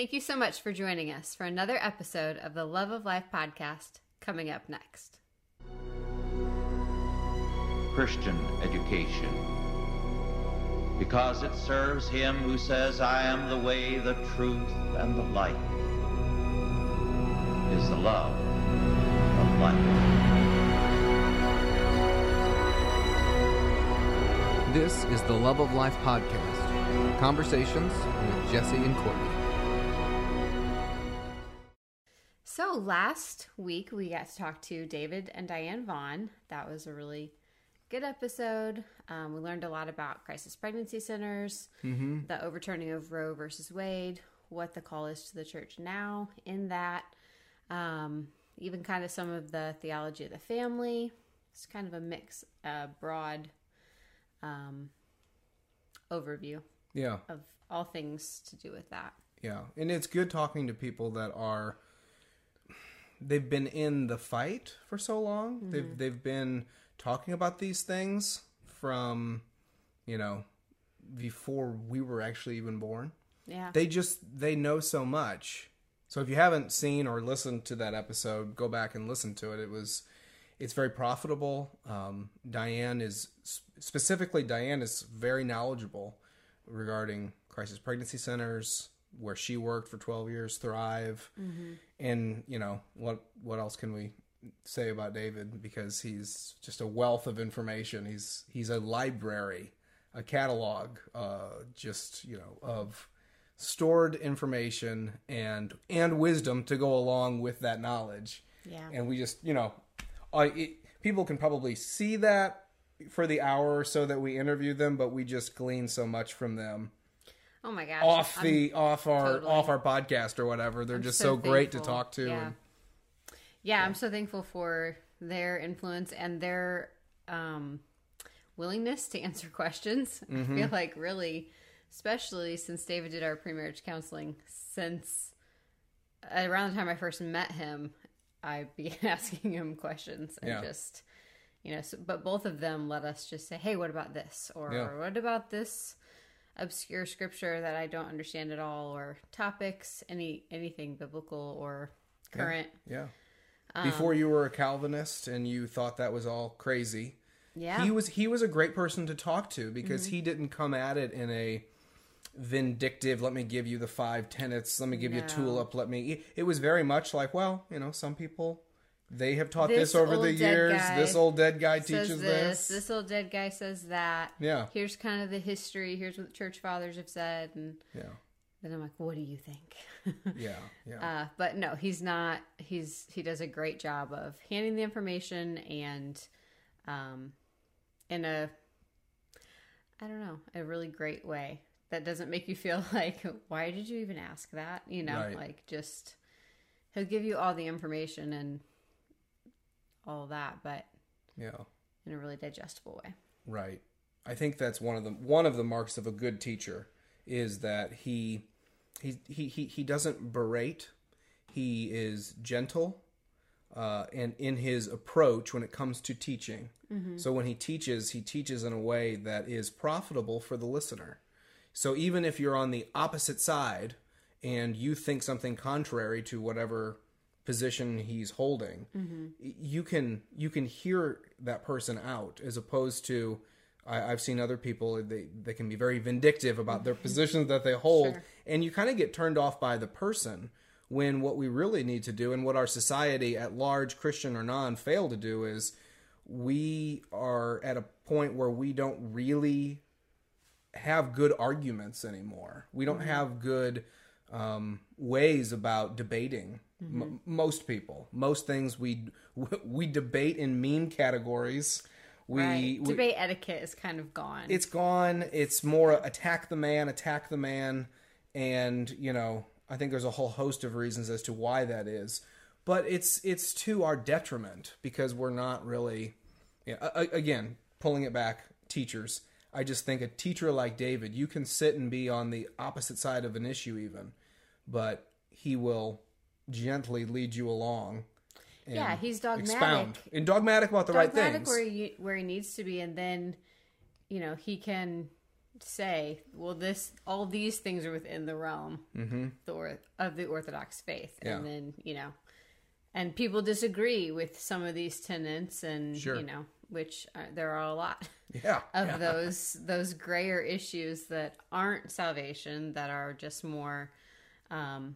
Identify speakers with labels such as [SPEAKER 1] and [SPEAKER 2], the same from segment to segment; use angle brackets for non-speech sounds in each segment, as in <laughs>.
[SPEAKER 1] Thank you so much for joining us for another episode of the Love of Life podcast coming up next.
[SPEAKER 2] Christian education. Because it serves him who says, I am the way, the truth, and the light, is the love of life.
[SPEAKER 3] This is the Love of Life podcast. Conversations with Jesse and Courtney.
[SPEAKER 1] So last week we got to talk to David and Diane Vaughn. That was a really good episode. Um, we learned a lot about crisis pregnancy centers, the overturning of Roe versus Wade, what the call is to the church now in that, um, even kind of some of the theology of the family. It's kind of a mix, uh, broad um, overview
[SPEAKER 3] Yeah,
[SPEAKER 1] of all things to do with that.
[SPEAKER 3] yeah. And it's good talking to people that are they've been in the fight for so long. They've they've been talking about these things from, you know, before we were actually even born.
[SPEAKER 1] Yeah.
[SPEAKER 3] They just they know so much. So if you haven't seen or listened to that episode, go back and listen to it. It was it's very profitable. Um, Diane is specifically Diane is very knowledgeable regarding crisis pregnancy centers where she worked for 12 years thrive and you know what what else can we say about david? Because he's just a wealth of information. He's he's a library a catalog uh just you know of stored information and and wisdom to go along with that knowledge.
[SPEAKER 1] Yeah.
[SPEAKER 3] and we just you know I it, people can probably see that for the hour or so that we interview them but we just glean so much from them
[SPEAKER 1] Oh my gosh.
[SPEAKER 3] off
[SPEAKER 1] I'm-
[SPEAKER 3] the off our
[SPEAKER 1] totally-
[SPEAKER 3] off our podcast or whatever they're
[SPEAKER 1] I'm
[SPEAKER 3] just
[SPEAKER 1] so
[SPEAKER 3] so, great to talk to
[SPEAKER 1] Yeah.
[SPEAKER 3] and
[SPEAKER 1] yeah, I'm so thankful for their influence and their um, willingness to <laughs> answer questions. I
[SPEAKER 3] Mm-hmm.
[SPEAKER 1] feel like really, especially since David did our pre-marriage counseling, since around the time I first met him, I <laughs> began asking him questions and
[SPEAKER 3] Yeah.
[SPEAKER 1] just, you know, so, but both of them let us just say, hey, what about this? Or
[SPEAKER 3] Yeah.
[SPEAKER 1] what about this? Obscure scripture that I don't understand at all or topics any anything biblical or current
[SPEAKER 3] yeah
[SPEAKER 1] Um,
[SPEAKER 3] before you were a calvinist and you thought that was all crazy
[SPEAKER 1] yeah Mm-hmm.
[SPEAKER 3] he was he was a great person to talk to because he didn't come at it in a vindictive let me give you the five tenets let me give you a
[SPEAKER 1] No.
[SPEAKER 3] tulip let me it was very much like well you know some people they have taught
[SPEAKER 1] This
[SPEAKER 3] this, over the years. this old dead guy teaches
[SPEAKER 1] this,
[SPEAKER 3] this,
[SPEAKER 1] this old dead guy says that.
[SPEAKER 3] Yeah.
[SPEAKER 1] Here's kind of the history. Here's what the church fathers have said. And
[SPEAKER 3] yeah.
[SPEAKER 1] then i'm like what do you think? <laughs>
[SPEAKER 3] Yeah yeah.
[SPEAKER 1] Uh, but no he's not he's he does a great job of handing the information and um in a i don't know a really great way that doesn't make you feel <laughs> like why did you even ask that? You know
[SPEAKER 3] Right.
[SPEAKER 1] like just he'll give you all the information and all that but
[SPEAKER 3] yeah
[SPEAKER 1] in a really digestible way
[SPEAKER 3] Right. I think that's one of the one of the marks of a good teacher is that he he he he, he doesn't berate. He is gentle uh, and in his approach when it comes to teaching. So when he teaches, he teaches in a way that is profitable for the listener. So even if you're on the opposite side and you think something contrary to whatever position he's holding, y- you can you can hear that person out as opposed to I, I've seen other people they they can be very vindictive about their <laughs> positions that they hold,
[SPEAKER 1] Sure.
[SPEAKER 3] and you kind of get turned off by the person. When what we really need to do, and what our society at large, Christian or non, fail to do, is we are at a point where we don't really have good arguments anymore. We don't have good um, ways about debating. Mm-hmm. M- most people, most things we <laughs> we debate in meme categories. We,
[SPEAKER 1] right
[SPEAKER 3] we
[SPEAKER 1] debate etiquette is kind of gone
[SPEAKER 3] it's gone. It's more attack the man, attack the man, and you know I think there's a whole host of reasons as to why that is. But it's it's to our detriment because we're not really. Yeah, a- a- again, pulling it back, teachers. I just think a teacher like David, you can sit and be on the opposite side of an issue, even, but he will gently lead you along.
[SPEAKER 1] Yeah, he's dogmatic.
[SPEAKER 3] Expound and dogmatic about the right
[SPEAKER 1] dogmatic
[SPEAKER 3] things.
[SPEAKER 1] where he where he needs to be, and then you know he can say, well, this all these things are within the realm the or, of the Orthodox faith,
[SPEAKER 3] Yeah.
[SPEAKER 1] and then you know, and people disagree with some of these tenets, and
[SPEAKER 3] Sure.
[SPEAKER 1] you know, which are, there are a lot <laughs>
[SPEAKER 3] Yeah.
[SPEAKER 1] of
[SPEAKER 3] yeah.
[SPEAKER 1] those those grayer issues that aren't salvation, that are just more. Um,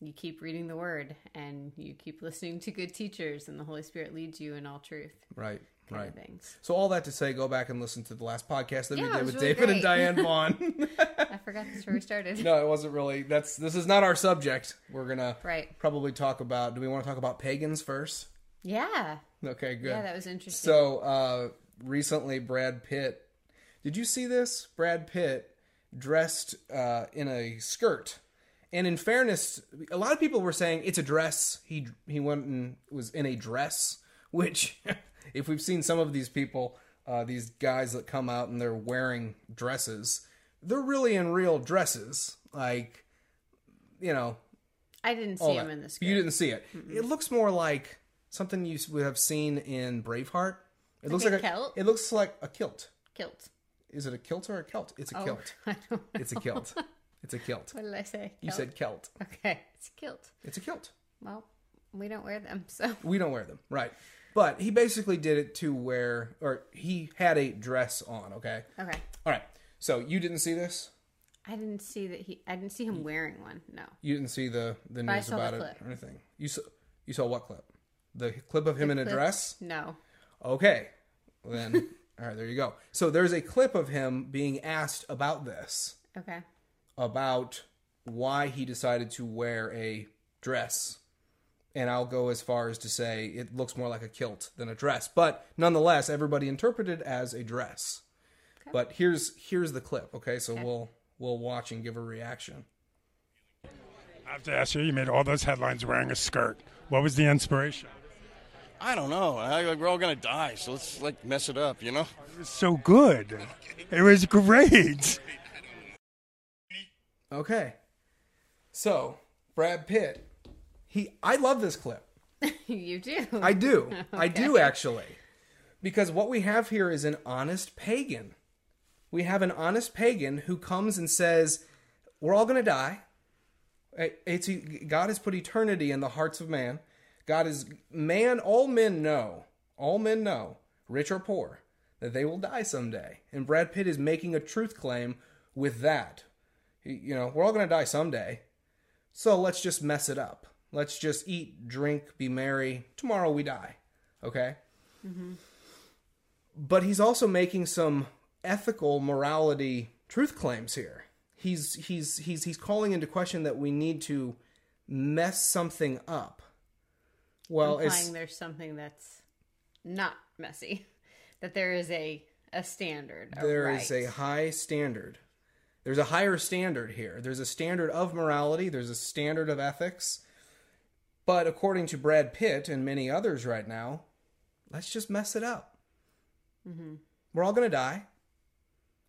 [SPEAKER 1] you keep reading the word and you keep listening to good teachers and the holy spirit leads you in all truth
[SPEAKER 3] Right.
[SPEAKER 1] kind
[SPEAKER 3] Right.
[SPEAKER 1] of things
[SPEAKER 3] So all that to say, go back and listen to the last podcast that
[SPEAKER 1] Yeah,
[SPEAKER 3] we did with
[SPEAKER 1] really
[SPEAKER 3] David and. Diane Vaughn. <laughs> <laughs>
[SPEAKER 1] i forgot that's where we started
[SPEAKER 3] no, it wasn't really. That's this is not our subject. We're gonna
[SPEAKER 1] right
[SPEAKER 3] probably talk about. Do we want to talk about pagans first?
[SPEAKER 1] yeah
[SPEAKER 3] Okay, good.
[SPEAKER 1] yeah that was interesting
[SPEAKER 3] So uh, recently, Brad Pitt. Did you see this? Brad Pitt dressed uh, in a skirt, and in fairness, a lot of people were saying it's a dress. He he went and was in a dress, which, <laughs> if we've seen some of these people, uh, these guys that come out and they're wearing dresses, they're really in real dresses, like you know
[SPEAKER 1] i didn't see him
[SPEAKER 3] that.
[SPEAKER 1] in the skirt
[SPEAKER 3] You didn't see it. It looks more like something you would have seen in Braveheart. It looks
[SPEAKER 1] a
[SPEAKER 3] like a
[SPEAKER 1] kilt?
[SPEAKER 3] It looks like a kilt.
[SPEAKER 1] kilt
[SPEAKER 3] Is it a kilt or a kilt? It's a
[SPEAKER 1] oh
[SPEAKER 3] kilt. <laughs> It's a kilt. <laughs> It's a kilt.
[SPEAKER 1] what did i say
[SPEAKER 3] You
[SPEAKER 1] Kilt?
[SPEAKER 3] said kilt.
[SPEAKER 1] okay it's a kilt
[SPEAKER 3] It's a kilt.
[SPEAKER 1] well we don't wear them so <laughs>
[SPEAKER 3] We don't wear them, right? But he basically did it to wear, or he had a dress on. Okay.
[SPEAKER 1] okay
[SPEAKER 3] All right. So you didn't see this.
[SPEAKER 1] i didn't see that he i didn't see him wearing one no
[SPEAKER 3] You didn't see the the news
[SPEAKER 1] saw the
[SPEAKER 3] about it or anything. You saw you saw what clip? The clip of him in a dress.
[SPEAKER 1] no
[SPEAKER 3] Okay. Then, <laughs> all right, there you go. So there's a clip of him being asked about this,
[SPEAKER 1] okay
[SPEAKER 3] about why he decided to wear a dress. And I'll go as far as to say it looks more like a kilt than a dress. But nonetheless, everybody interpreted it as a dress. But here's here's the clip, okay? So we'll we'll watch and give a reaction.
[SPEAKER 4] I have to ask you, you made all those headlines wearing a skirt. What was the inspiration?
[SPEAKER 5] I don't know. I, like, we're all gonna die, so let's like mess it up, you know?
[SPEAKER 4] It was so good. It was great.
[SPEAKER 3] Okay. So, Brad Pitt, he I love this clip. <laughs>
[SPEAKER 1] you do
[SPEAKER 3] I do. <laughs> I do actually. Because what we have here is an honest pagan. We have an honest pagan who comes and says, "We're all going to die. It's God has put eternity in the hearts of man. God is man. All men know. All men know, rich or poor, that they will die someday. And Brad Pitt is making a truth claim with that. You know, we're all going to die someday. So let's just mess it up. Let's just eat, drink, be merry. Tomorrow we die. Okay? Mm-hmm. But he's also making some ethical morality truth claims here. He's he's he's he's calling into question that we need to mess something up. Well,
[SPEAKER 1] implying
[SPEAKER 3] it's
[SPEAKER 1] there's something that's not messy. <laughs> That there is a a standard.
[SPEAKER 3] There
[SPEAKER 1] right.
[SPEAKER 3] is a high standard. There's a higher standard here. There's a standard of morality, there's a standard of ethics. But according to Brad Pitt and many others right now, let's just mess it up.
[SPEAKER 1] Mm-hmm.
[SPEAKER 3] We're all going to die.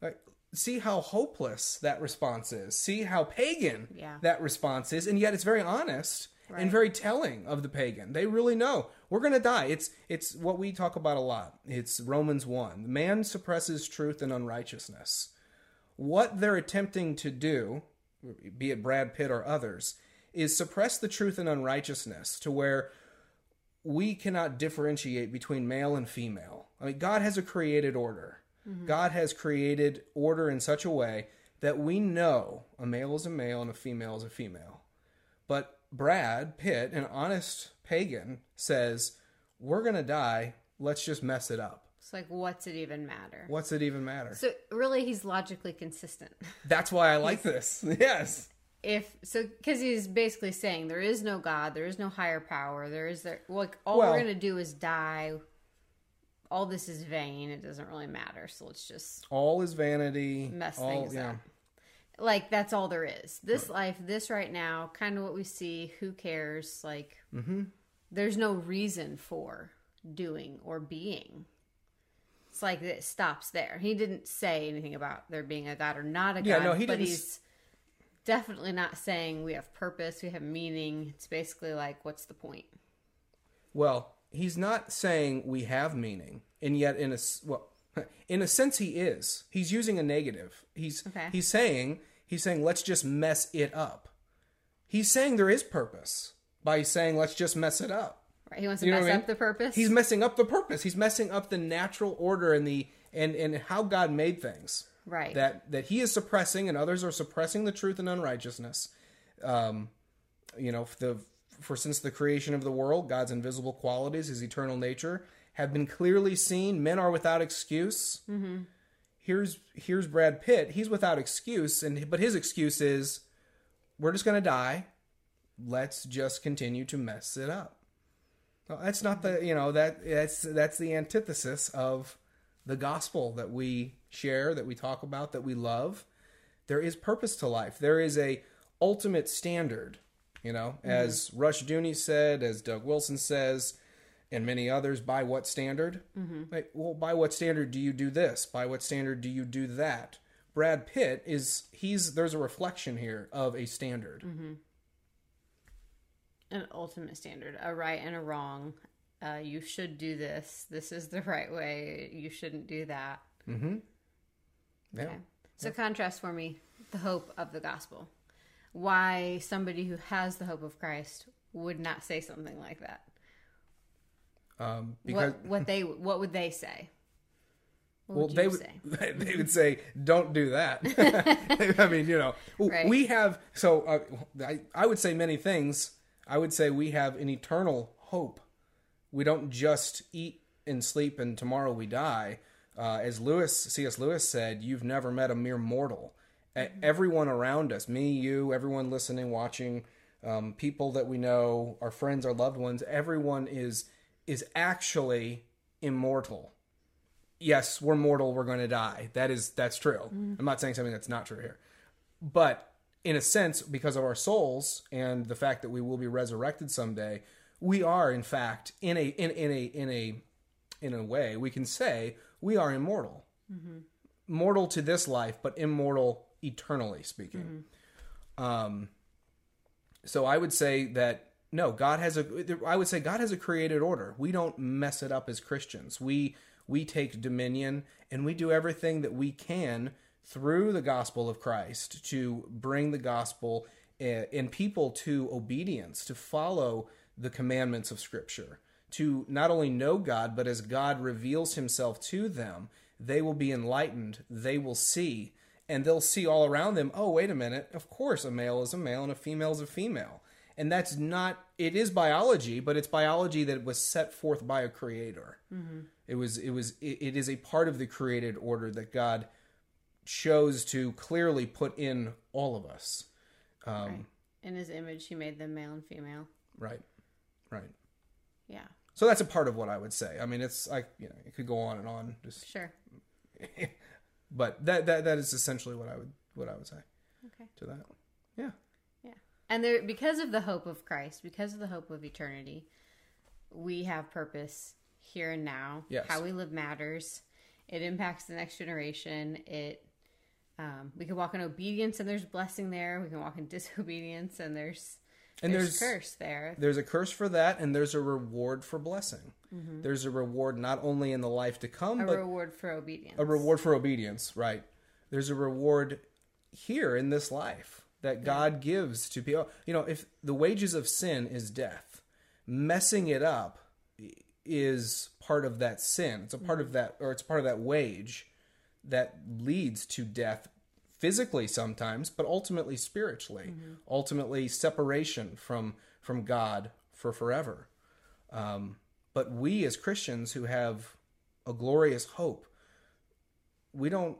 [SPEAKER 3] Like, see how hopeless that response is. See how pagan
[SPEAKER 1] Yeah.
[SPEAKER 3] that response is. And yet it's very honest
[SPEAKER 1] Right.
[SPEAKER 3] and very telling of the pagan. They really know we're going to die. It's it's what we talk about a lot. It's Romans 1. Man suppresses truth and unrighteousness. What they're attempting to do, be it Brad Pitt or others, is suppress the truth and unrighteousness to where we cannot differentiate between male and female. I mean, God has a created order. Mm-hmm. God has created order in such a way that we know a male is a male and a female is a female. But Brad Pitt, an honest pagan, says, We're going to die. Let's just mess it up.
[SPEAKER 1] It's like, what's it even matter?
[SPEAKER 3] What's it even matter?
[SPEAKER 1] So really, he's logically consistent. <laughs>
[SPEAKER 3] That's why I like this. <laughs> Yes.
[SPEAKER 1] If so, because he's basically saying there is no God, there is no higher power, there is there. Like all
[SPEAKER 3] Well-
[SPEAKER 1] we're gonna do is die. All this is vain. It doesn't really matter. So let's just
[SPEAKER 3] All is vanity.
[SPEAKER 1] mess
[SPEAKER 3] all,
[SPEAKER 1] things up. Like that's all there is. This life, this right now, kind of what we see. Who cares? Like,
[SPEAKER 3] Mm-hmm.
[SPEAKER 1] there's no reason for doing or being. It's like it stops there. He didn't say anything about there being a God or not a God.
[SPEAKER 3] Yeah, no, he
[SPEAKER 1] but
[SPEAKER 3] didn't
[SPEAKER 1] he's definitely not saying we have purpose, we have meaning. It's basically like, what's the point?
[SPEAKER 3] Well, he's not saying we have meaning, and yet in a well, <laughs> In a sense, he is. He's using a negative. He's
[SPEAKER 1] Okay.
[SPEAKER 3] he's saying he's saying let's just mess it up. He's saying there is purpose by saying let's just mess it up.
[SPEAKER 1] He wants to
[SPEAKER 3] You
[SPEAKER 1] mess
[SPEAKER 3] what I mean?
[SPEAKER 1] up the purpose.
[SPEAKER 3] He's messing up the purpose. He's messing up the natural order and the and and how God made things.
[SPEAKER 1] right.
[SPEAKER 3] That that he is suppressing and others are suppressing the truth and unrighteousness. Um, you know, the for since the creation of the world, God's invisible qualities, His eternal nature, have been clearly seen. Men are without excuse. Mm-hmm. Here's here's Brad Pitt. He's without excuse, and but his excuse is, we're just gonna die. Let's just continue to mess it up. Well, that's not the you know that that's that's the antithesis of the gospel that we share, that we talk about, that we love. There is purpose to life. There is a ultimate standard. You know, as Rushdoony said, as Doug Wilson says, and many others. By what standard? Mm-hmm. Like, well, by what standard do you do this? By what standard do you do that? Brad Pitt is he's there's a reflection here of a standard.
[SPEAKER 1] An ultimate standard, a right and a wrong. Uh, you should do this. This is the <laughs> right way. You shouldn't do that.
[SPEAKER 3] Yeah.
[SPEAKER 1] Okay. So contrast for me the hope of the gospel. Why somebody who has the hope of Christ would not say something like that.
[SPEAKER 3] Um, because
[SPEAKER 1] what what <laughs> they what would they say? What
[SPEAKER 3] well,
[SPEAKER 1] would
[SPEAKER 3] they would
[SPEAKER 1] say? <laughs>
[SPEAKER 3] they would say, "Don't do that." I mean, you know,
[SPEAKER 1] Right.
[SPEAKER 3] we have. So uh, I, I would say many things. I would say we have an eternal hope. We don't just eat and sleep and tomorrow we die. Uh, as Lewis C.S. Lewis said, "You've never met a mere mortal." E- Everyone around us, me, you, everyone listening, watching, um, people that we know, our friends, our loved ones, everyone is is actually immortal yes, we're mortal, we're going to die. That is that's true. I'm not saying something that's not true here. But in a sense, because of our souls and the fact that we will be resurrected someday, we are in fact in a in, in a in a in a way we can say we are immortal. Mortal to this life, but immortal eternally speaking. Um so I would say that no, God has a. I would say God has a created order. We don't mess it up as Christians. We we take dominion and we do everything that we can through the gospel of Christ to bring the gospel eh, and people to obedience, to follow the commandments of Scripture, to not only know God, but as God reveals Himself to them, they will be enlightened. They will see, and they'll see all around them. Oh, wait a minute! Of course, a male is a male and a female is a female and that's not it is biology but it's biology that was set forth by a creator mm-hmm. it was it was it, it is a part of the created order that god chose to clearly put in all of us um,
[SPEAKER 1] In his image, he made them male and female.
[SPEAKER 3] right right
[SPEAKER 1] Yeah,
[SPEAKER 3] so that's a part of what i would say i mean it's like you know it could go on and on just
[SPEAKER 1] sure. <laughs>
[SPEAKER 3] but that that that is essentially what i would what i would say
[SPEAKER 1] Okay.
[SPEAKER 3] to that yeah
[SPEAKER 1] Yeah. And there because of the hope of Christ, because of the hope of eternity, we have purpose here and now.
[SPEAKER 3] Yes.
[SPEAKER 1] How we live matters. It impacts the next generation. It um, we can walk in obedience and there's blessing there. We can walk in <laughs> disobedience and there's
[SPEAKER 3] And
[SPEAKER 1] there's,
[SPEAKER 3] there's-
[SPEAKER 1] curse there.
[SPEAKER 3] there's a curse for that and there's a reward for blessing
[SPEAKER 1] Mm-hmm.
[SPEAKER 3] there's a reward not only in the life to come
[SPEAKER 1] A
[SPEAKER 3] but
[SPEAKER 1] reward for obedience.
[SPEAKER 3] a reward for obedience right there's a reward here in this life that god gives to people you know if the wages of sin is death messing it up is part of that sin it's a part of that or it's part of that wage that leads to death physically sometimes but ultimately spiritually. Ultimately separation from from god for forever. Um, but we as christians who have a glorious hope we don't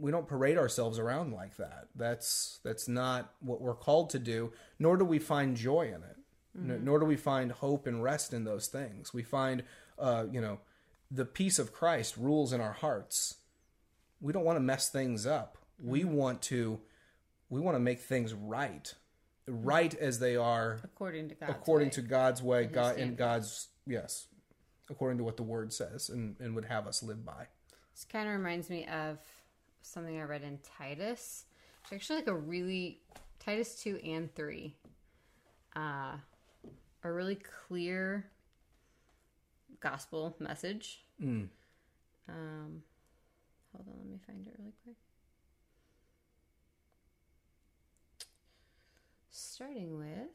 [SPEAKER 3] we don't parade ourselves around like that. That's that's not what we're called to do nor do we find joy in it. N- nor do we find hope and rest in those things. We find uh, you know the peace of christ rules in our hearts we don't want to mess things up we want to we want to make things right right as they are
[SPEAKER 1] according to God's
[SPEAKER 3] according
[SPEAKER 1] way.
[SPEAKER 3] to god's way
[SPEAKER 1] His
[SPEAKER 3] god and god's yes according to what the word says and, and would have us live by
[SPEAKER 1] This kind of reminds me of something I read in Titus. It's actually like a really Titus two and three, uh, a really clear gospel message. Um, Hold on, let me find it really quick. Starting with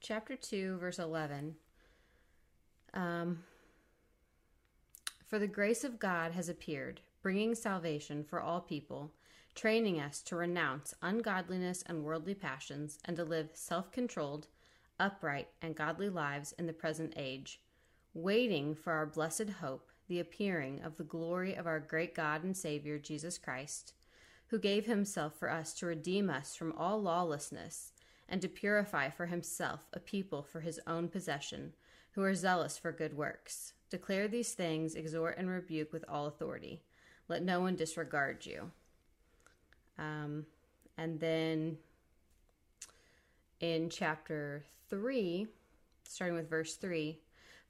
[SPEAKER 1] chapter 2, verse 11. Um, For the grace of God has appeared, bringing salvation for all people, training us to renounce ungodliness and worldly passions, and to live self controlled, upright, and godly lives in the present age, waiting for our blessed hope, the appearing of the glory of our great God and Savior, Jesus Christ, who gave himself for us to redeem us from all lawlessness, and to purify for himself a people for his own possession, who are zealous for good works. Declare these things, exhort and rebuke with all authority. Let no one disregard you. Um, and then in chapter 3, starting with verse 3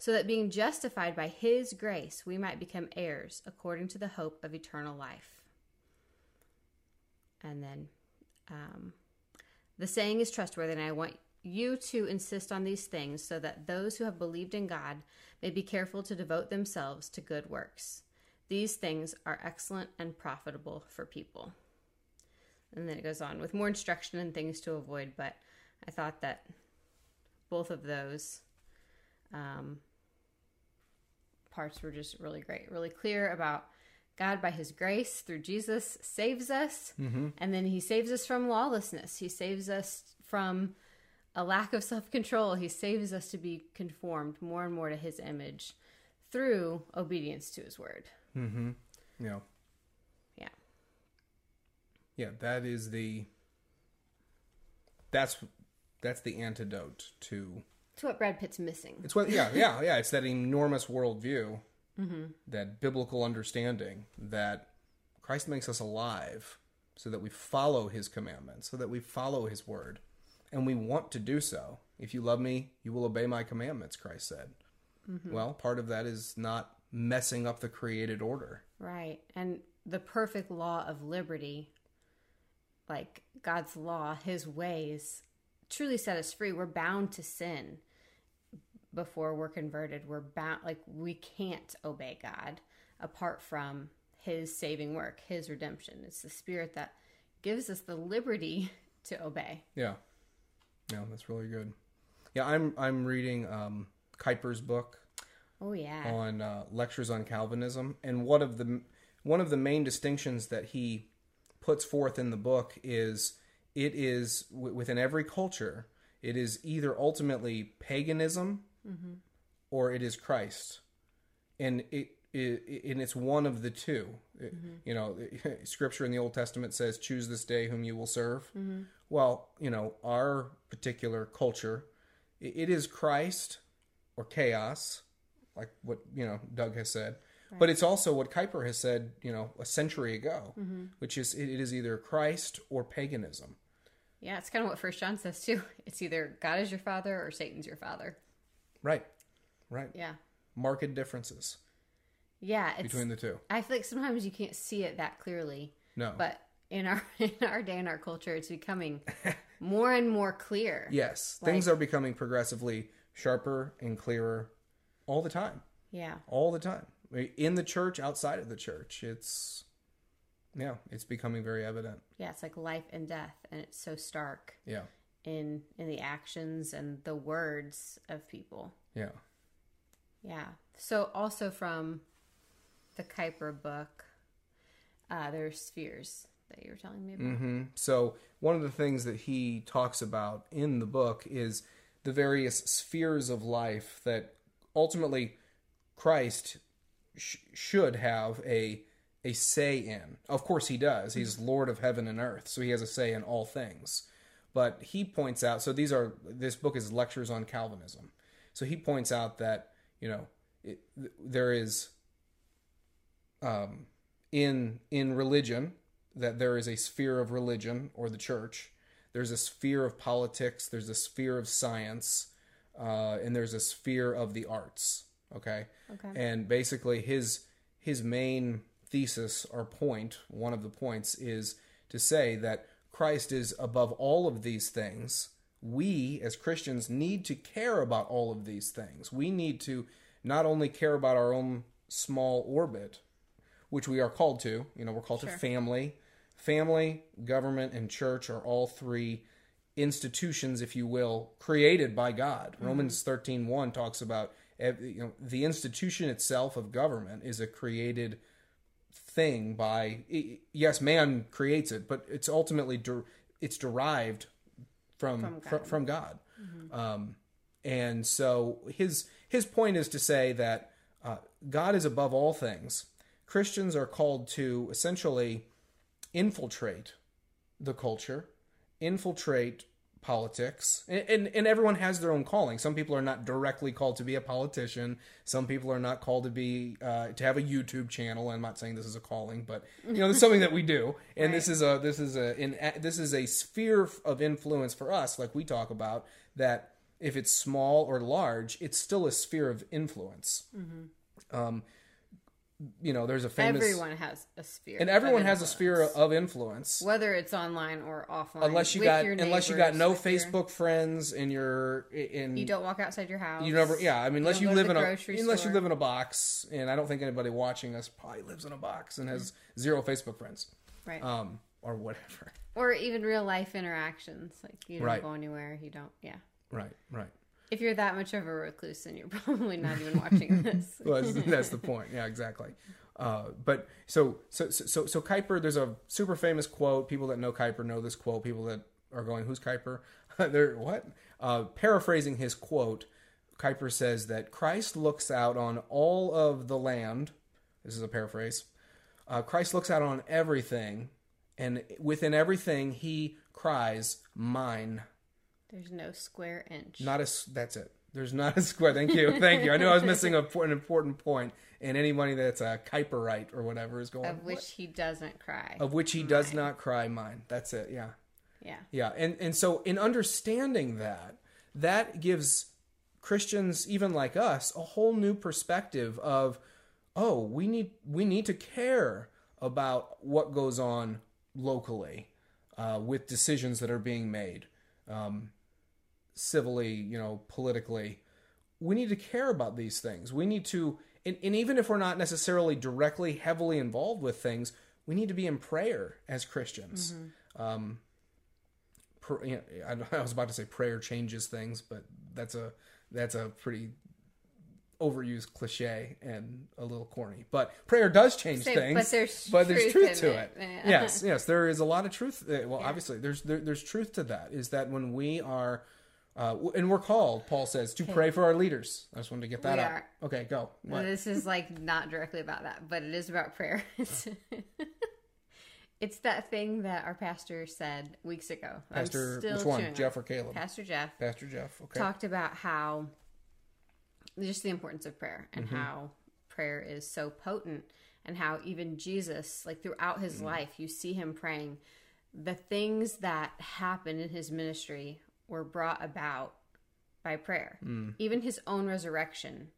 [SPEAKER 1] so that being justified by his grace, we might become heirs according to the hope of eternal life. And then, um, the saying is trustworthy, and I want you to insist on these things so that those who have believed in God may be careful to devote themselves to good works. These things are excellent and profitable for people. And then it goes on with more instruction and things to avoid, but I thought that both of those um, parts were just really great, really clear about God by his grace through Jesus saves us, mm-hmm. and then he saves us from lawlessness. He saves us from a lack of self control. He saves us to be conformed more and more to his image through obedience to his word. Mm-hmm.
[SPEAKER 3] You know,
[SPEAKER 1] Yeah.
[SPEAKER 3] yeah, that is the that's that's the antidote to
[SPEAKER 1] It's what Brad Pitt's missing.
[SPEAKER 3] it's what yeah yeah <laughs> yeah it's that enormous worldview mm-hmm. that biblical understanding that Christ makes us alive so that we follow His commandments so that we follow His word and we want to do so. If you love me, you will obey my commandments. Christ said. Mm-hmm. Well, part of that is not messing up the created order.
[SPEAKER 1] Right. And the perfect law of liberty, like God's law, his ways, truly set us free. We're bound to sin before we're converted. We're bound, like, we can't obey God apart from his saving work, his redemption. It's the Spirit that gives us the liberty <laughs> to obey.
[SPEAKER 3] Yeah, yeah, that's really good. Yeah, I'm I'm reading um, Kuyper's book
[SPEAKER 1] Oh, yeah.
[SPEAKER 3] on uh, lectures on Calvinism, and one of the one of the main distinctions that he puts forth in the book is it is w- within every culture it is either ultimately paganism Mm-hmm. or it is Christ, and it, it and it's one of the two. It- mm-hmm. You know, <laughs> Scripture in the Old Testament says, "Choose this day whom you will serve." Mm-hmm. Well, you know, our particular culture, it is Christ or chaos, like what you know Doug has said. But it's also what Kuyper has said, you know, a century ago, which is it is either Christ or paganism.
[SPEAKER 1] Yeah, it's kind of what First John says, too. <laughs> It's either God is your father or Satan's your father.
[SPEAKER 3] Right, right.
[SPEAKER 1] Yeah.
[SPEAKER 3] Marked differences
[SPEAKER 1] Yeah. It's,
[SPEAKER 3] between the two.
[SPEAKER 1] I feel like sometimes you can't see it that clearly.
[SPEAKER 3] No,
[SPEAKER 1] but in our <laughs> in our day and our culture it's becoming <laughs> more and more clear
[SPEAKER 3] yes, things are becoming progressively sharper and clearer all the time,
[SPEAKER 1] yeah
[SPEAKER 3] all the time. In the church, outside of the church, it's yeah, it's becoming very evident.
[SPEAKER 1] yeah it's like life and death and it's so stark
[SPEAKER 3] Yeah,
[SPEAKER 1] in in the actions and the words of people
[SPEAKER 3] yeah.
[SPEAKER 1] yeah so also from the Kuyper book uh there's spheres that you were telling me about
[SPEAKER 3] hmm So one of the things that he talks about in the book is the various spheres of life that ultimately Christ sh- should have a a say in. Of course, he does. He's Lord of heaven and earth, so he has a say in all things. But he points out. So these are this book is lectures on Calvinism. So he points out that you know it, there is um, in in religion that there is a sphere of religion or the church. There's a sphere of politics. There's a sphere of science, uh, and there's a sphere of the arts. Okay.
[SPEAKER 1] Okay.
[SPEAKER 3] And basically, his his main thesis or point, one of the points, is to say that Christ is above all of these things. We as Christians need to care about all of these things. We need to not only care about our own small orbit, which we are called to. You know, we're called to family. Family, government, and church are all three institutions, if you will, created by God. Mm-hmm. Romans thirteen one talks about you know the institution itself of government is a created thing by yes, man creates it, but it's ultimately der- it's derived from
[SPEAKER 1] From God.
[SPEAKER 3] from God. Um, and so his his point is to say that uh, God is above all things. Christians are called to essentially infiltrate the culture, infiltrate politics, and, and and everyone has their own calling. Some people are not directly called to be a politician. Some people are not called to be uh, to have a YouTube channel. I'm not saying this is a calling, but you know, it's something that we do. <laughs> And this is a this is a in, this is a sphere of influence for us, like we talk about that. If it's small or large, it's still a sphere of influence. Um, you know, there's a famous
[SPEAKER 1] Everyone has a sphere,
[SPEAKER 3] and everyone has a sphere of influence
[SPEAKER 1] whether it's online or offline.
[SPEAKER 3] unless you got unless you got no
[SPEAKER 1] with your-
[SPEAKER 3] Facebook friends in your in
[SPEAKER 1] you don't walk outside your house.
[SPEAKER 3] you never yeah I mean unless
[SPEAKER 1] don't
[SPEAKER 3] you, live in a
[SPEAKER 1] grocery
[SPEAKER 3] unless you live in a box and I don't think anybody watching us probably lives in a box and has zero Facebook friends
[SPEAKER 1] right,
[SPEAKER 3] um or whatever
[SPEAKER 1] or even real life interactions. Like you don't
[SPEAKER 3] Right.
[SPEAKER 1] go anywhere. You don't. Yeah.
[SPEAKER 3] right right
[SPEAKER 1] If you're that much of a recluse, then you're <laughs> probably not even watching this. <laughs>
[SPEAKER 3] well, that's, <laughs> that's the point. Yeah, exactly. Uh, but so so so so Kuyper, there's a super famous quote. People that know Kuyper know this quote. People that are going, "Who's Kuyper?" They're what? Uh, paraphrasing his quote, Kuyper says that Christ looks out on all of the land. This is a paraphrase. Uh, Christ looks out on everything, and within everything, he cries, "Mine."
[SPEAKER 1] There's no square inch.
[SPEAKER 3] Not a. That's it. There's not a square. Thank you. Thank you. I knew I was missing a, an important point. And anybody that's a Kuyperite or whatever is going.
[SPEAKER 1] of which
[SPEAKER 3] "What?"
[SPEAKER 1] he doesn't cry.
[SPEAKER 3] Of which he does not cry. Mine. That's it. Yeah.
[SPEAKER 1] yeah.
[SPEAKER 3] Yeah. And and so in understanding that, that gives Christians, even like us, a whole new perspective of, oh, we need we need to care about what goes on locally uh, with decisions that are being made. Um, civilly, you know, politically. We need to care about these things. We need to, and, and even if we're not necessarily directly heavily involved with things, we need to be in prayer as Christians. Um, pr- you know, I, <laughs> I was about to say prayer changes things, but that's a that's a pretty overused cliche and a little corny. But prayer does change things.
[SPEAKER 1] but there's
[SPEAKER 3] but there's
[SPEAKER 1] truth
[SPEAKER 3] truth to
[SPEAKER 1] it.
[SPEAKER 3] it.
[SPEAKER 1] Yeah.
[SPEAKER 3] Yes, yes, there is a lot of truth. uh, Well, obviously, there's there, there's truth to that. Is that when we are, uh, and we're called, Paul says, to pray for our leaders. I just wanted to get that
[SPEAKER 1] We
[SPEAKER 3] out.
[SPEAKER 1] are.
[SPEAKER 3] Okay, go. What?
[SPEAKER 1] This is like not directly about that, but it is about prayer. <laughs> it's that thing that our pastor said weeks ago.
[SPEAKER 3] Pastor, which one? Jeff or Caleb?
[SPEAKER 1] Pastor Jeff
[SPEAKER 3] Pastor Jeff. Okay.
[SPEAKER 1] talked about how just the importance of prayer and
[SPEAKER 3] Mm-hmm.
[SPEAKER 1] how prayer is so potent and how even Jesus, like throughout
[SPEAKER 3] Mm.
[SPEAKER 1] his life, you see him praying. The things that happened in his ministry were brought about by prayer.
[SPEAKER 3] Mm.
[SPEAKER 1] Even his own resurrection,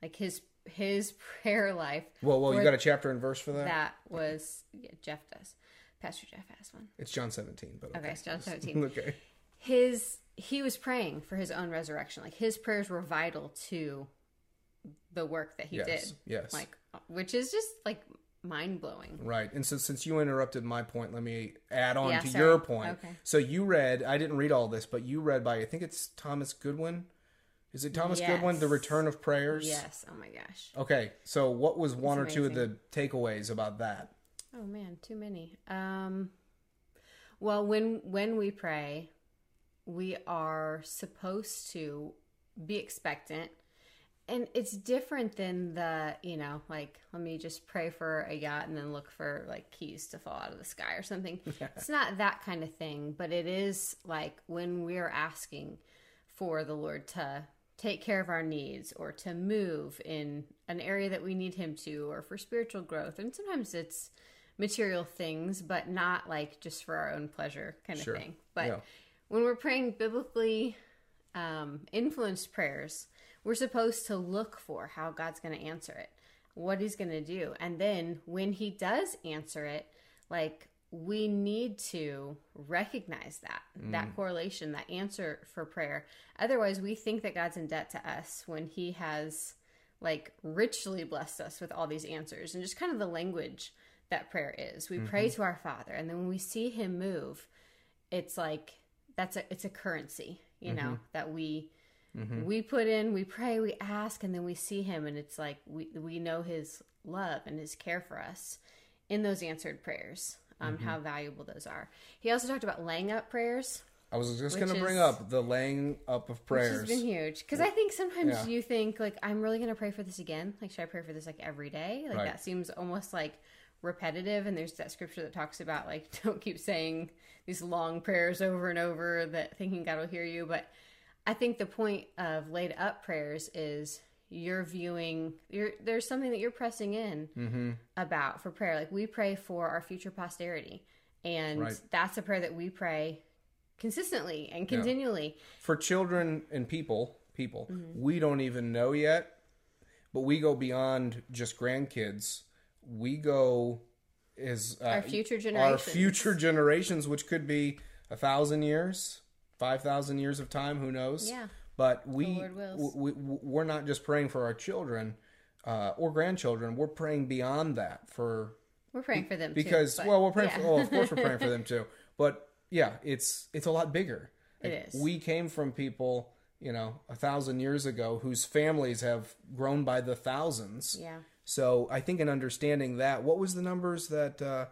[SPEAKER 1] like his his <laughs> prayer life.
[SPEAKER 3] Well, well, you got a chapter and verse for that?
[SPEAKER 1] that was yeah, Jeff does. Pastor Jeff has one.
[SPEAKER 3] It's John 17, but okay.
[SPEAKER 1] Okay, it's John <laughs> 17.
[SPEAKER 3] okay.
[SPEAKER 1] his he was praying for his own resurrection. Like his prayers were vital to the work that he
[SPEAKER 3] Yes,
[SPEAKER 1] did.
[SPEAKER 3] yes.
[SPEAKER 1] Like which is just like mind blowing.
[SPEAKER 3] Right. And so since you interrupted my point, let me add on
[SPEAKER 1] Yeah,
[SPEAKER 3] to
[SPEAKER 1] sorry.
[SPEAKER 3] your point.
[SPEAKER 1] Okay.
[SPEAKER 3] So you read, I didn't read all this, but you read by, I think it's Thomas Goodwin. Is it Thomas Goodwin, The Return of Prayers?
[SPEAKER 1] Yes. Oh my gosh.
[SPEAKER 3] Okay. So what was one or
[SPEAKER 1] That's
[SPEAKER 3] two of the takeaways about that?
[SPEAKER 1] Oh man, too many. Um well, when when we pray, we are supposed to be expectant. And it's different than the, you know, like let me just pray for a yacht and then look for like keys to fall out of the sky or something. <laughs> It's not that kind of thing, but it is like when we're asking for the Lord to take care of our needs or to move in an area that we need him to or for spiritual growth. And sometimes it's material things, but not like just for our own pleasure kind of
[SPEAKER 3] Sure.
[SPEAKER 1] thing. But
[SPEAKER 3] Yeah.
[SPEAKER 1] when we're praying biblically um, influenced prayers, we're supposed to look for how God's going to answer it, what He's going to do. And then when He does answer it, like we need to recognize that, mm. that correlation, that answer for prayer. Otherwise, we think that God's in debt to us when He has like richly blessed us with all these answers and just kind of the language that prayer is. We pray mm-hmm. to our Father, and then when we see Him move, it's like that's a it's a currency you know mm-hmm. that we we put in we pray we ask and then we see him and it's like we we know his love and his care for us in those answered prayers um how valuable those are he also talked about laying up prayers
[SPEAKER 3] I was just going to bring
[SPEAKER 1] is-
[SPEAKER 3] up the laying up of
[SPEAKER 1] which
[SPEAKER 3] prayers.
[SPEAKER 1] has been huge because i think sometimes
[SPEAKER 3] Yeah.
[SPEAKER 1] you think like i'm really gonna pray for this again like should i pray for this like every day like
[SPEAKER 3] Right.
[SPEAKER 1] that seems almost like repetitive and there's that scripture that talks about like <laughs> don't keep saying these long prayers over and over that thinking god will hear you but i think the point of laid up prayers is you're viewing you're there's something that you're pressing in
[SPEAKER 3] Mm-hmm.
[SPEAKER 1] about for prayer like we pray for our future posterity and
[SPEAKER 3] Right.
[SPEAKER 1] that's a prayer that we pray consistently and continually
[SPEAKER 3] for children and people people
[SPEAKER 1] Mm-hmm.
[SPEAKER 3] we don't even know yet but we go beyond just grandkids we go is uh,
[SPEAKER 1] Our future
[SPEAKER 3] our future generations which could be a thousand years five thousand years of time who knows
[SPEAKER 1] Yeah.
[SPEAKER 3] but we, we we- we're not just praying for our children uh, or grandchildren we're praying beyond that for
[SPEAKER 1] We're praying for them
[SPEAKER 3] because
[SPEAKER 1] too,
[SPEAKER 3] well we're praying
[SPEAKER 1] yeah.
[SPEAKER 3] for oh of course we're praying for <laughs> them too but yeah it's it's a lot bigger
[SPEAKER 1] It
[SPEAKER 3] Like,
[SPEAKER 1] is.
[SPEAKER 3] we came from people you know a thousand years ago whose families have grown by the thousands
[SPEAKER 1] Yeah.
[SPEAKER 3] so i think in understanding that what was the numbers that uh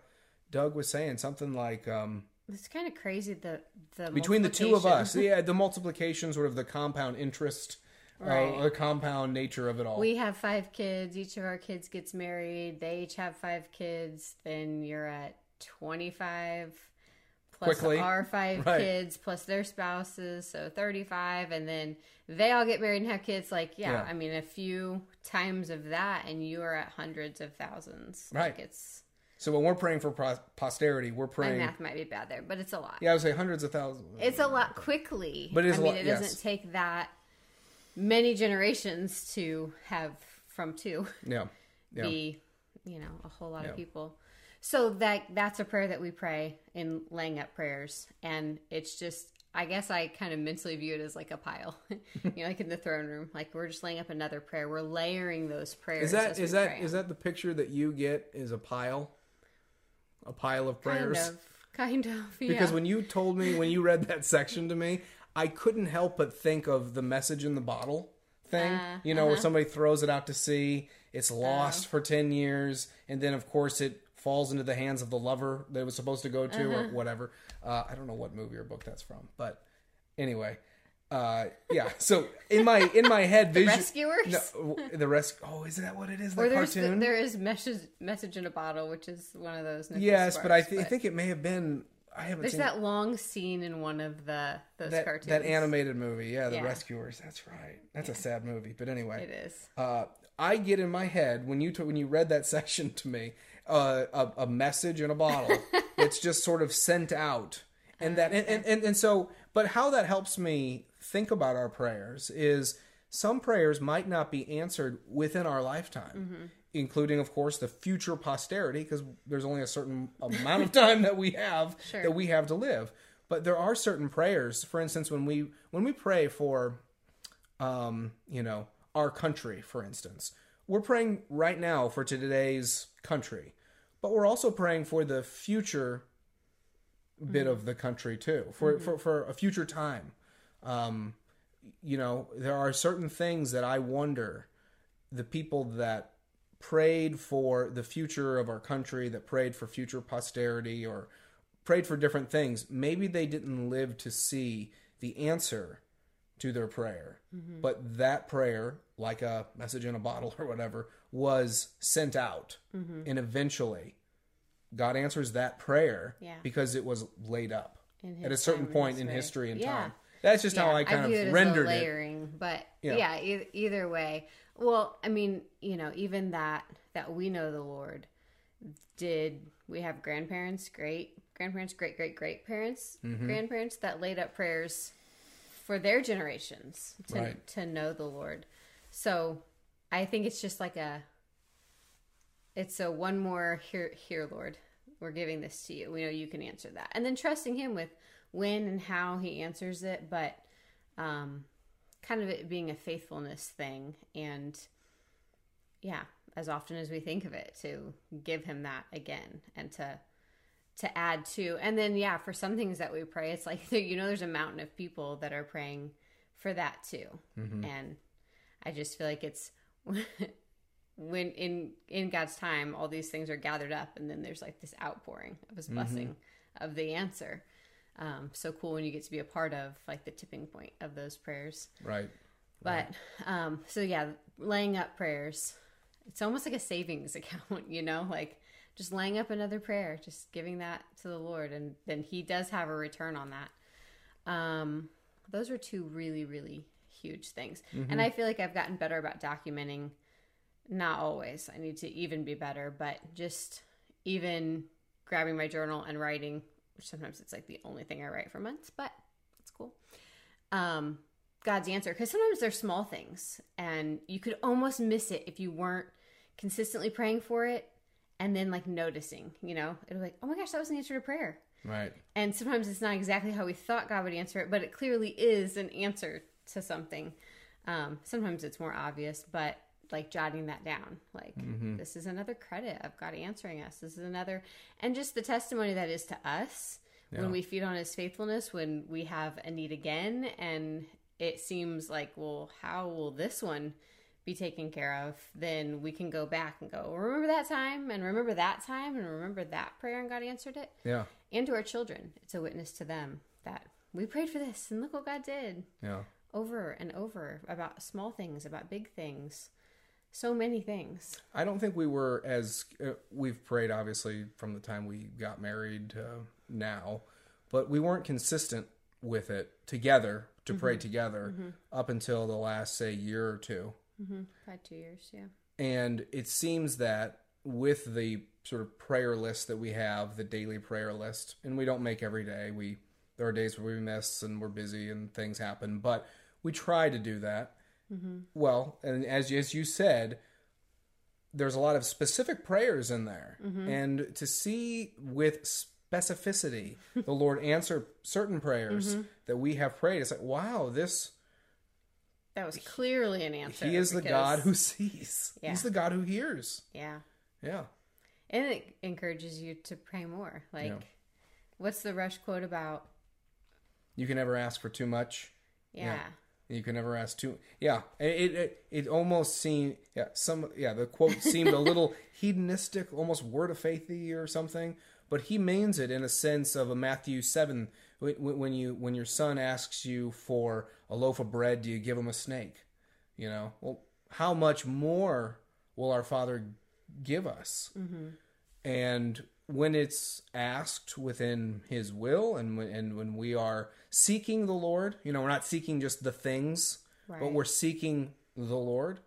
[SPEAKER 3] doug was saying something like um
[SPEAKER 1] It's kind of crazy the the
[SPEAKER 3] between the two of us yeah the multiplication sort of the compound interest
[SPEAKER 1] Right.
[SPEAKER 3] uh, the compound nature of it all
[SPEAKER 1] We have five kids. Each of our kids gets married. They each have five kids. Then you're at twenty five plus
[SPEAKER 3] Quickly.
[SPEAKER 1] our five
[SPEAKER 3] Right.
[SPEAKER 1] kids plus their spouses, so thirty five, and then they all get married and have kids. Like, yeah,
[SPEAKER 3] Yeah.
[SPEAKER 1] I mean, a few times of that, and you are at hundreds of thousands.
[SPEAKER 3] Right.
[SPEAKER 1] Like it's
[SPEAKER 3] so when we're praying for posterity we're praying.
[SPEAKER 1] my math might be bad there, but it's a lot.
[SPEAKER 3] yeah i would say hundreds of thousands
[SPEAKER 1] It's a lot quickly.
[SPEAKER 3] But it is
[SPEAKER 1] I
[SPEAKER 3] a
[SPEAKER 1] mean,
[SPEAKER 3] lot-
[SPEAKER 1] it
[SPEAKER 3] yes.
[SPEAKER 1] doesn't take that many generations to have from two
[SPEAKER 3] yeah yeah
[SPEAKER 1] be, you know, a whole lot
[SPEAKER 3] Yeah.
[SPEAKER 1] of people. So that that's a prayer that we pray in laying up prayers, and it's just. I guess I kind of mentally view it as like a pile, <laughs> you know, like in the throne room. Like we're just laying up another prayer. We're layering those prayers.
[SPEAKER 3] Is that is that is that the picture that you get? Is a pile, a pile of
[SPEAKER 1] kind
[SPEAKER 3] prayers?
[SPEAKER 1] of, kind of? Yeah.
[SPEAKER 3] Because when you told me when you read that section to me, I couldn't help but think of the message in the bottle thing.
[SPEAKER 1] Uh,
[SPEAKER 3] you know,
[SPEAKER 1] uh-huh.
[SPEAKER 3] where somebody throws it out to sea, it's lost
[SPEAKER 1] Oh.
[SPEAKER 3] for ten years, and then of course it falls into the hands of the lover that it was supposed to go to,
[SPEAKER 1] Uh-huh.
[SPEAKER 3] or whatever. Uh, I don't know what movie or book that's from, but anyway. Uh, yeah. So in my in my head, vision,
[SPEAKER 1] Rescuers?
[SPEAKER 3] No, the rest. Oh, is that what it is? The
[SPEAKER 1] or
[SPEAKER 3] cartoon.
[SPEAKER 1] the, there is message message in a bottle, which is one of those. Nicholas
[SPEAKER 3] Yes, but I,
[SPEAKER 1] Sparks,
[SPEAKER 3] th- I think it may have been. I haven't
[SPEAKER 1] There's
[SPEAKER 3] seen
[SPEAKER 1] that long scene in one of the those
[SPEAKER 3] that,
[SPEAKER 1] cartoons.
[SPEAKER 3] that animated movie. Yeah, The
[SPEAKER 1] Yeah.
[SPEAKER 3] Rescuers. That's right. That's a sad movie. But anyway,
[SPEAKER 1] It is.
[SPEAKER 3] uh, I get in my head when you t- when you read that <laughs> section to me, uh, a, a message in a bottle. <laughs> it's just sort of sent out, and that and, and, and and so. But how that helps me think about our prayers is some prayers might not be answered within our lifetime. Mm-hmm. Including, of course, the future posterity, because there's only a certain amount of <laughs> time that we have
[SPEAKER 1] Sure.
[SPEAKER 3] that we have to live. But there are certain prayers. For instance, when we when we pray for um, you know, our country, for instance. We're praying right now for today's country, but we're also praying for the future bit mm-hmm. of the country too, for, mm-hmm. for, for a future time. Um, you know, there are certain things that I wonder the people that prayed for the future of our country, that prayed for future posterity, or prayed for different things, maybe they didn't live to see the answer to their prayer. But that prayer, like a message in a bottle <laughs> or whatever, was sent out. And eventually, God answers that prayer
[SPEAKER 1] Yeah.
[SPEAKER 3] because it was laid up at a certain point in history and
[SPEAKER 1] Yeah.
[SPEAKER 3] time. That's just how I kind
[SPEAKER 1] view it
[SPEAKER 3] of rendered it.
[SPEAKER 1] layering, but
[SPEAKER 3] Yeah.
[SPEAKER 1] yeah, e- either way. Well, I mean, you know, even that that we know the Lord. Did we have grandparents, great grandparents, great great great parents,
[SPEAKER 3] Mm-hmm.
[SPEAKER 1] grandparents that laid up prayers for their generations to
[SPEAKER 3] Right.
[SPEAKER 1] to know the Lord? So, I think it's just like a it's a one more here here lord we're giving this to you we know you can answer that and then trusting him with when and how he answers it but um kind of it being a faithfulness thing and yeah as often as we think of it to give him that again and to to add to. And then yeah for some things that we pray it's like <laughs> you know there's a mountain of people that are praying for that too. And i just feel like it's <laughs> when in in God's time, all these things are gathered up, and then there's like this outpouring of His blessing of the answer. Um, so cool when you get to be a part of like the tipping point of those prayers.
[SPEAKER 3] Right.
[SPEAKER 1] But um, so yeah, laying up prayers. It's almost like a savings <laughs> account, you know, like just laying up another prayer, just giving that to the Lord, and then He does have a return on that. Um, those are two really, really huge things, and I feel like I've gotten better about documenting. Not always. I need to even be better, but just even grabbing my journal and writing, which sometimes it's like the only thing I write for months, but it's cool um, God's answer because sometimes they're small things and you could almost miss it if you weren't consistently praying for it and then like noticing, you know, it'll be like, oh my gosh, that was an answer to prayer.
[SPEAKER 3] Right.
[SPEAKER 1] And sometimes it's not exactly how we thought God would answer it, but it clearly is an answer to something. Um, sometimes it's more obvious, but like jotting that down, like mm-hmm. this is another credit of God answering us. This is another, and just the testimony that is to us when we feed on His faithfulness, when we have a need again, and it seems like, well, how will this one be taken care of? Then we can go back and go, remember that time, and remember that time, and remember that prayer, and God answered it
[SPEAKER 3] Yeah.
[SPEAKER 1] and to our children. It's a witness to them that we prayed for this and look what God did
[SPEAKER 3] Yeah.
[SPEAKER 1] over and over about small things, about big things, so many things.
[SPEAKER 3] I don't think we were as uh, we've prayed obviously from the time we got married to now, but we weren't consistent with it together to pray
[SPEAKER 1] Mm-hmm.
[SPEAKER 3] together up until the last say year or two.
[SPEAKER 1] Five, two years, yeah.
[SPEAKER 3] And it seems that with the sort of prayer list that we have, the daily prayer list, and we don't make every day. We there are days where we miss and we're busy and things happen, but we try to do that. Mm-hmm. Well, and as you, as you said, there's a lot of specific prayers in there, mm-hmm. and to see with specificity <laughs> the Lord answer certain prayers mm-hmm. that we have prayed, it's like wow, this
[SPEAKER 1] That was clearly an answer.
[SPEAKER 3] He is the God who sees.
[SPEAKER 1] Yeah.
[SPEAKER 3] He's the God who hears.
[SPEAKER 1] Yeah.
[SPEAKER 3] Yeah.
[SPEAKER 1] And it encourages you to pray more. Like,
[SPEAKER 3] Yeah.
[SPEAKER 1] what's the rush quote about?
[SPEAKER 3] You can never ask for too much.
[SPEAKER 1] Yeah.
[SPEAKER 3] You can never ask too. Yeah, it it, it almost seemed yeah some yeah the quote seemed a little <laughs> hedonistic, almost word of faithy or something. But he means it in a sense of a Matthew seven when when you when your son asks you for a loaf of bread, do you give him a snake? You know, well, how much more will our Father give us? Mm-hmm. and when it's asked within his will and when, and when we are seeking the lord you know we're not seeking just the things but we're seeking the lord.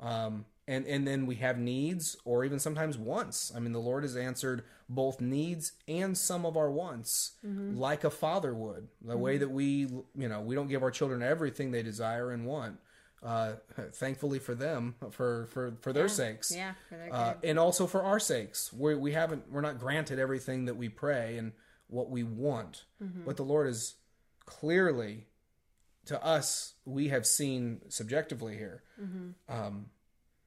[SPEAKER 3] Um, and and then we have needs or even sometimes wants. I mean the lord has answered both needs and some of our wants like a father would. The way that we you know we don't give our children everything they desire and want uh, thankfully for them for for for their sakes
[SPEAKER 1] Yeah. For their
[SPEAKER 3] uh, and also for our sakes. We we haven't we're not granted everything that we pray and what we want.
[SPEAKER 1] Mm-hmm.
[SPEAKER 3] But the Lord is clearly to us we have seen subjectively here.
[SPEAKER 1] Mm-hmm.
[SPEAKER 3] Um,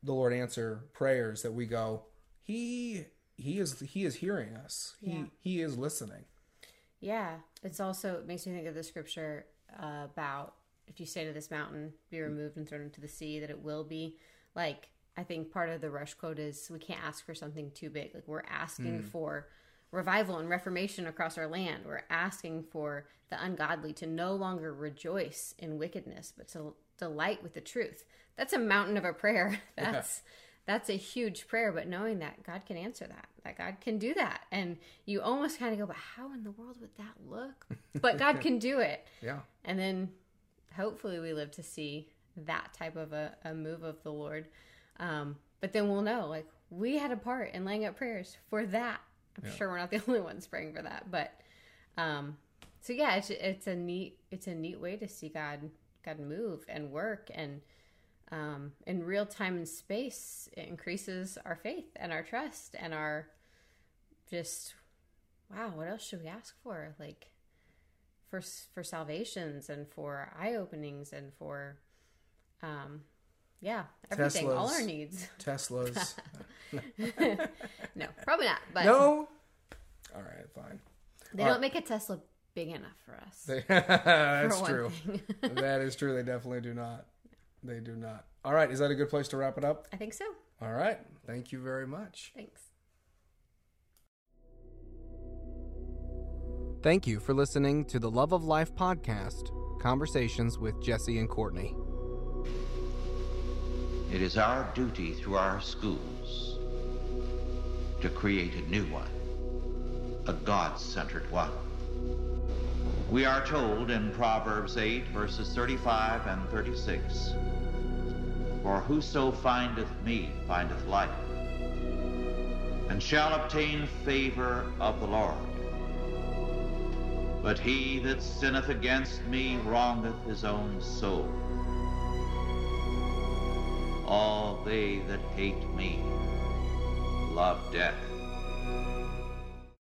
[SPEAKER 3] the Lord answer prayers that we go. He he is he is hearing us. He
[SPEAKER 1] Yeah.
[SPEAKER 3] he is listening.
[SPEAKER 1] Yeah, it's also it makes me think of the scripture uh, about if you say to this mountain, "Be mm. removed and thrown into the sea," that it will be. Like I think part of the rush quote is we can't ask for something too big. Like we're asking mm. for revival and reformation across our land. We're asking for the ungodly to no longer rejoice in wickedness, but to delight with the truth. That's a mountain of a prayer. <laughs> That's that's a huge prayer, but knowing that God can answer that, that God can do that. And you almost kind of go, but how in the world would that look? <laughs> But God can do it.
[SPEAKER 3] Yeah.
[SPEAKER 1] And then hopefully we live to see that type of a, a move of the Lord. Um, but then we'll know, like, we had a part in laying up prayers for that. I'm
[SPEAKER 3] Yeah.
[SPEAKER 1] sure we're not the <laughs> only ones praying for that, but um, so yeah, it's it's a neat it's a neat way to see God God move and work and um, in real time and space. It increases our faith and our trust and our just wow. What else should we ask for? Like for for salvations and for eye openings and for um yeah everything all our needs <laughs>
[SPEAKER 3] Teslas.
[SPEAKER 1] no probably not but
[SPEAKER 3] no. All right, fine.
[SPEAKER 1] they
[SPEAKER 3] All
[SPEAKER 1] don't
[SPEAKER 3] right.
[SPEAKER 1] make a tesla big enough for us <laughs>
[SPEAKER 3] That's
[SPEAKER 1] for
[SPEAKER 3] true. <laughs> that is true. They definitely do not. They do not. All right, is that a good place to wrap it up?
[SPEAKER 1] i think so
[SPEAKER 3] All right. Thank you very much.
[SPEAKER 1] thanks
[SPEAKER 3] Thank you for listening to the Love of Life podcast, Conversations with Jesse and Courtney.
[SPEAKER 2] It is our duty through our schools to create a new one, a God centered one. We are told in Proverbs 8, verses 35 and 36 For whoso findeth me findeth life, and shall obtain favor of the Lord. But he that sinneth against me wrongeth his own soul. All they that hate me love death.